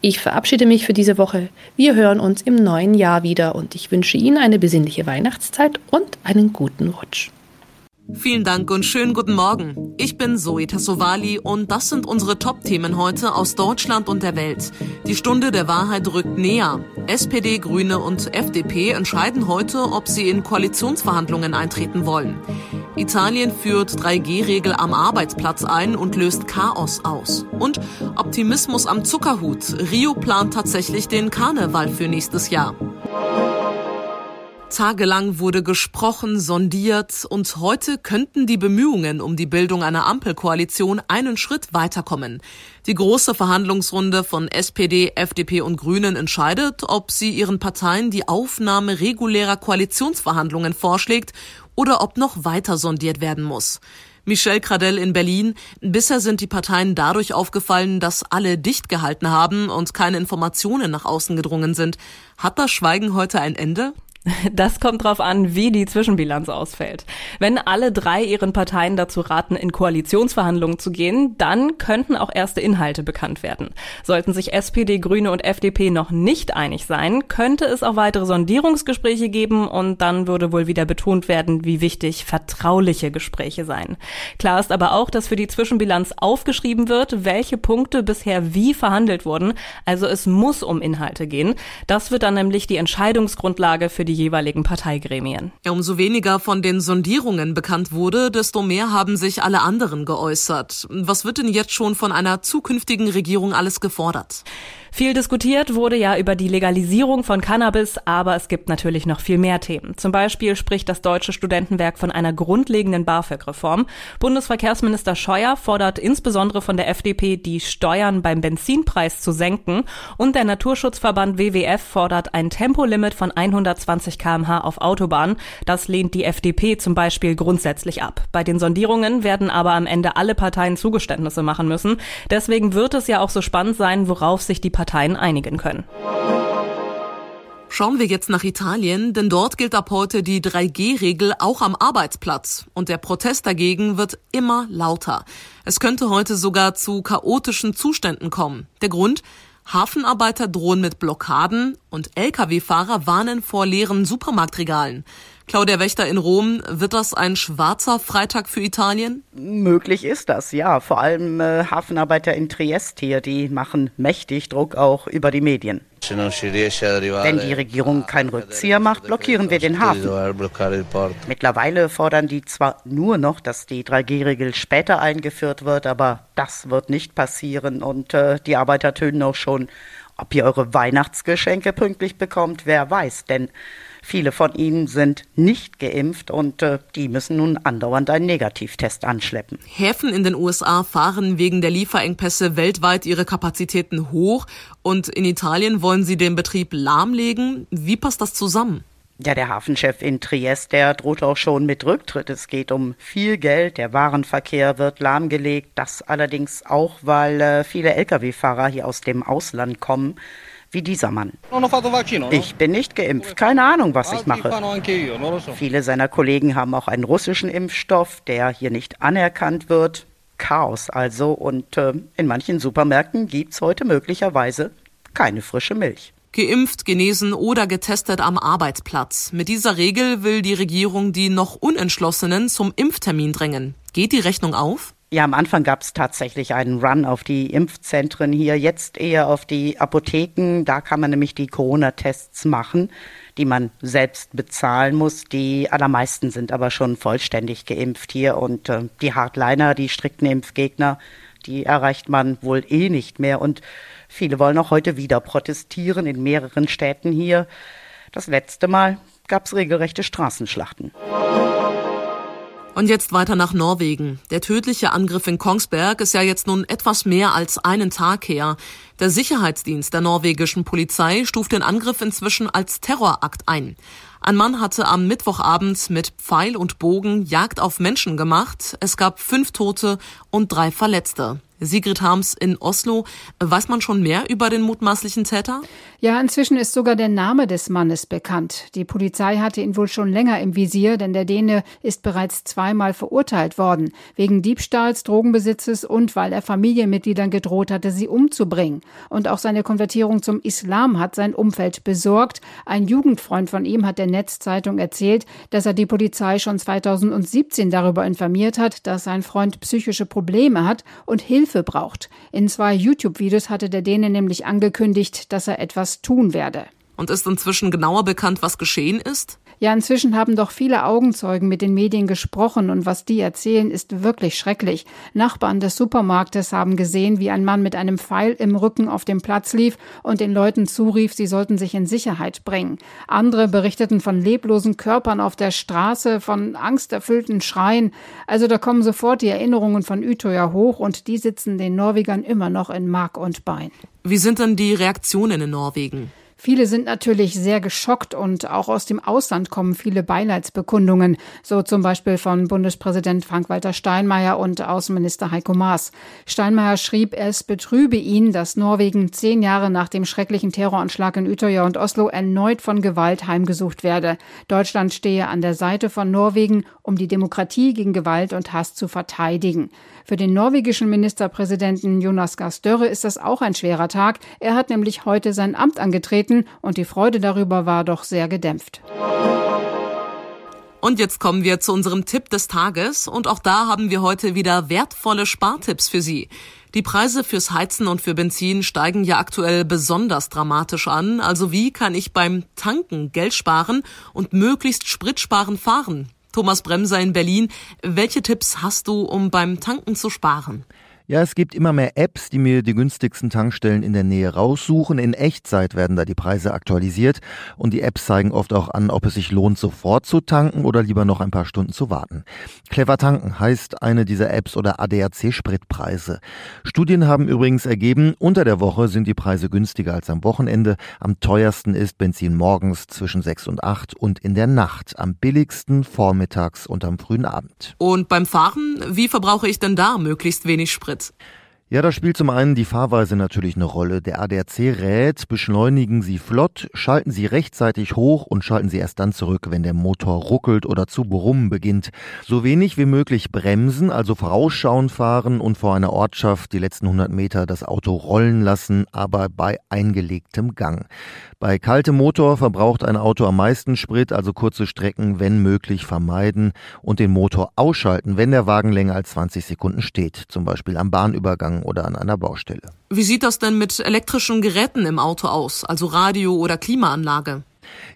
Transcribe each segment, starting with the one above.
Ich verabschiede mich für diese Woche. Wir hören uns im neuen Jahr wieder und ich wünsche Ihnen eine besinnliche Weihnachtszeit und einen guten Rutsch. Vielen Dank und schönen guten Morgen. Ich bin Zoe Tassovali und das sind unsere Top-Themen heute aus Deutschland und der Welt. Die Stunde der Wahrheit rückt näher. SPD, Grüne und FDP entscheiden heute, ob sie in Koalitionsverhandlungen eintreten wollen. Italien führt 3G-Regel am Arbeitsplatz ein und löst Chaos aus. Und Optimismus am Zuckerhut. Rio plant tatsächlich den Karneval für nächstes Jahr. Tagelang wurde gesprochen, sondiert und heute könnten die Bemühungen um die Bildung einer Ampelkoalition einen Schritt weiterkommen. Die große Verhandlungsrunde von SPD, FDP und Grünen entscheidet, ob sie ihren Parteien die Aufnahme regulärer Koalitionsverhandlungen vorschlägt oder ob noch weiter sondiert werden muss. Michel Cradell in Berlin. Bisher sind die Parteien dadurch aufgefallen, dass alle dicht gehalten haben und keine Informationen nach außen gedrungen sind. Hat das Schweigen heute ein Ende? Das kommt drauf an, wie die Zwischenbilanz ausfällt. Wenn alle drei ihren Parteien dazu raten, in Koalitionsverhandlungen zu gehen, dann könnten auch erste Inhalte bekannt werden. Sollten sich SPD, Grüne und FDP noch nicht einig sein, könnte es auch weitere Sondierungsgespräche geben und dann würde wohl wieder betont werden, wie wichtig vertrauliche Gespräche seien. Klar ist aber auch, dass für die Zwischenbilanz aufgeschrieben wird, welche Punkte bisher wie verhandelt wurden. Also es muss um Inhalte gehen. Das wird dann nämlich die Entscheidungsgrundlage für die die jeweiligen Parteigremien. Umso weniger von den Sondierungen bekannt wurde, desto mehr haben sich alle anderen geäußert. Was wird denn jetzt schon von einer zukünftigen Regierung alles gefordert? Viel diskutiert wurde ja über die Legalisierung von Cannabis, aber es gibt natürlich noch viel mehr Themen. Zum Beispiel spricht das Deutsche Studentenwerk von einer grundlegenden BAföG-Reform. Bundesverkehrsminister Scheuer fordert insbesondere von der FDP, die Steuern beim Benzinpreis zu senken. Und der Naturschutzverband WWF fordert ein Tempolimit von 120 kmh auf Autobahnen. Das lehnt die FDP zum Beispiel grundsätzlich ab. Bei den Sondierungen werden aber am Ende alle Parteien Zugeständnisse machen müssen. Deswegen wird es ja auch so spannend sein, worauf sich die einigen können. Schauen wir jetzt nach Italien, denn dort gilt ab heute die 3G-Regel auch am Arbeitsplatz und der Protest dagegen wird immer lauter. Es könnte heute sogar zu chaotischen Zuständen kommen. Der Grund? Hafenarbeiter drohen mit Blockaden und Lkw-Fahrer warnen vor leeren Supermarktregalen. Claudia Wächter in Rom, wird das ein schwarzer Freitag für Italien? Möglich ist das, ja. Vor allem äh, Hafenarbeiter in Triest hier, die machen mächtig Druck auch über die Medien. Wenn die Regierung keinen Rückzieher macht, blockieren wir den Hafen. Mittlerweile fordern die zwar nur noch, dass die 3G-Regel später eingeführt wird, aber das wird nicht passieren und äh, die Arbeiter tönen auch schon, ob ihr eure Weihnachtsgeschenke pünktlich bekommt, wer weiß, denn Viele von ihnen sind nicht geimpft und äh, die müssen nun andauernd einen Negativtest anschleppen. Häfen in den USA fahren wegen der Lieferengpässe weltweit ihre Kapazitäten hoch und in Italien wollen sie den Betrieb lahmlegen. Wie passt das zusammen? Ja, der Hafenchef in Triest, der droht auch schon mit Rücktritt. Es geht um viel Geld, der Warenverkehr wird lahmgelegt. Das allerdings auch, weil äh, viele Lkw-Fahrer hier aus dem Ausland kommen wie dieser Mann. Ich bin nicht geimpft, keine Ahnung, was ich mache. Viele seiner Kollegen haben auch einen russischen Impfstoff, der hier nicht anerkannt wird. Chaos also. Und äh, in manchen Supermärkten gibt es heute möglicherweise keine frische Milch. Geimpft, genesen oder getestet am Arbeitsplatz. Mit dieser Regel will die Regierung die noch Unentschlossenen zum Impftermin drängen. Geht die Rechnung auf? Ja, am Anfang gab es tatsächlich einen Run auf die Impfzentren hier, jetzt eher auf die Apotheken. Da kann man nämlich die Corona-Tests machen, die man selbst bezahlen muss. Die allermeisten sind aber schon vollständig geimpft hier und äh, die Hardliner, die strikten Impfgegner, die erreicht man wohl eh nicht mehr. Und viele wollen auch heute wieder protestieren in mehreren Städten hier. Das letzte Mal gab es regelrechte Straßenschlachten. Und jetzt weiter nach Norwegen. Der tödliche Angriff in Kongsberg ist ja jetzt nun etwas mehr als einen Tag her. Der Sicherheitsdienst der norwegischen Polizei stuft den Angriff inzwischen als Terrorakt ein. Ein Mann hatte am Mittwochabend mit Pfeil und Bogen Jagd auf Menschen gemacht. Es gab fünf Tote und drei Verletzte. Sigrid Harms in Oslo. Weiß man schon mehr über den mutmaßlichen Täter? Ja, inzwischen ist sogar der Name des Mannes bekannt. Die Polizei hatte ihn wohl schon länger im Visier, denn der Däne ist bereits zweimal verurteilt worden. Wegen Diebstahls, Drogenbesitzes und weil er Familienmitgliedern gedroht hatte, sie umzubringen. Und auch seine Konvertierung zum Islam hat sein Umfeld besorgt. Ein Jugendfreund von ihm hat der Netzzeitung erzählt, dass er die Polizei schon 2017 darüber informiert hat, dass sein Freund psychische Probleme hat und Hilfe Hilfe braucht. In zwei YouTube-Videos hatte der Däne nämlich angekündigt, dass er etwas tun werde. Und ist inzwischen genauer bekannt, was geschehen ist? Ja, inzwischen haben doch viele Augenzeugen mit den Medien gesprochen und was die erzählen, ist wirklich schrecklich. Nachbarn des Supermarktes haben gesehen, wie ein Mann mit einem Pfeil im Rücken auf dem Platz lief und den Leuten zurief, sie sollten sich in Sicherheit bringen. Andere berichteten von leblosen Körpern auf der Straße, von angsterfüllten Schreien. Also da kommen sofort die Erinnerungen von Utøya hoch und die sitzen den Norwegern immer noch in Mark und Bein. Wie sind denn die Reaktionen in Norwegen? Viele sind natürlich sehr geschockt und auch aus dem Ausland kommen viele Beileidsbekundungen, so zum Beispiel von Bundespräsident Frank-Walter Steinmeier und Außenminister Heiko Maas. Steinmeier schrieb, es betrübe ihn, dass Norwegen zehn Jahre nach dem schrecklichen Terroranschlag in Utøya und Oslo erneut von Gewalt heimgesucht werde. Deutschland stehe an der Seite von Norwegen, um die Demokratie gegen Gewalt und Hass zu verteidigen. Für den norwegischen Ministerpräsidenten Jonas Gahr Støre ist das auch ein schwerer Tag. Er hat nämlich heute sein Amt angetreten und die Freude darüber war doch sehr gedämpft. Und jetzt kommen wir zu unserem Tipp des Tages und auch da haben wir heute wieder wertvolle Spartipps für Sie. Die Preise fürs Heizen und für Benzin steigen ja aktuell besonders dramatisch an. Also wie kann ich beim Tanken Geld sparen und möglichst spritsparend fahren? Thomas Bremser in Berlin. Welche Tipps hast du, um beim Tanken zu sparen? Ja, es gibt immer mehr Apps, die mir die günstigsten Tankstellen in der Nähe raussuchen. In Echtzeit werden da die Preise aktualisiert und die Apps zeigen oft auch an, ob es sich lohnt, sofort zu tanken oder lieber noch ein paar Stunden zu warten. Clever tanken heißt eine dieser Apps oder ADAC Spritpreise. Studien haben übrigens ergeben, unter der Woche sind die Preise günstiger als am Wochenende. Am teuersten ist Benzin morgens zwischen 6 und 8 und in der Nacht. Am billigsten vormittags und am frühen Abend. Und beim Fahren, wie verbrauche ich denn da möglichst wenig Sprit? Yeah. Ja, da spielt zum einen die Fahrweise natürlich eine Rolle. Der ADAC rät, beschleunigen Sie flott, schalten Sie rechtzeitig hoch und schalten Sie erst dann zurück, wenn der Motor ruckelt oder zu brummen beginnt. So wenig wie möglich bremsen, also vorausschauen fahren und vor einer Ortschaft die letzten 100 Meter das Auto rollen lassen, aber bei eingelegtem Gang. Bei kaltem Motor verbraucht ein Auto am meisten Sprit, also kurze Strecken, wenn möglich, vermeiden und den Motor ausschalten, wenn der Wagen länger als 20 Sekunden steht, zum Beispiel am Bahnübergang oder an einer Baustelle. Wie sieht das denn mit elektrischen Geräten im Auto aus, also Radio oder Klimaanlage?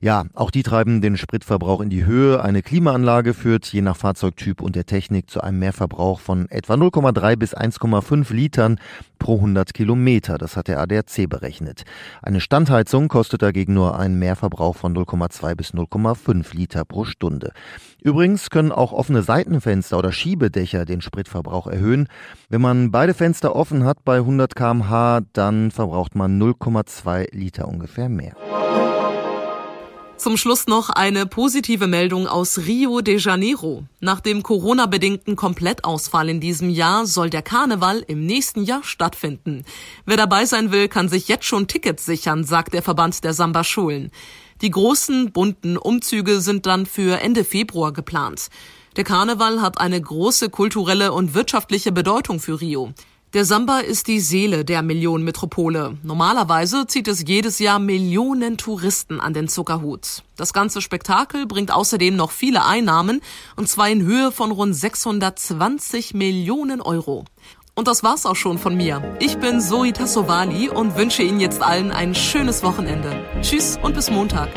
Ja, auch die treiben den Spritverbrauch in die Höhe. Eine Klimaanlage führt je nach Fahrzeugtyp und der Technik zu einem Mehrverbrauch von etwa 0,3 bis 1,5 Litern pro 100 Kilometer. Das hat der ADAC berechnet. Eine Standheizung kostet dagegen nur einen Mehrverbrauch von 0,2 bis 0,5 Liter pro Stunde. Übrigens können auch offene Seitenfenster oder Schiebedächer den Spritverbrauch erhöhen. Wenn man beide Fenster offen hat bei 100 kmh, dann verbraucht man 0,2 Liter ungefähr mehr. Zum Schluss noch eine positive Meldung aus Rio de Janeiro. Nach dem Corona-bedingten Komplettausfall in diesem Jahr soll der Karneval im nächsten Jahr stattfinden. Wer dabei sein will, kann sich jetzt schon Tickets sichern, sagt der Verband der Samba-Schulen. Die großen, bunten Umzüge sind dann für Ende Februar geplant. Der Karneval hat eine große kulturelle und wirtschaftliche Bedeutung für Rio. Der Samba ist die Seele der Millionenmetropole. Normalerweise zieht es jedes Jahr Millionen Touristen an den Zuckerhut. Das ganze Spektakel bringt außerdem noch viele Einnahmen, und zwar in Höhe von rund 620 Millionen Euro. Und das war's auch schon von mir. Ich bin Zoe Tassovali und wünsche Ihnen jetzt allen ein schönes Wochenende. Tschüss und bis Montag.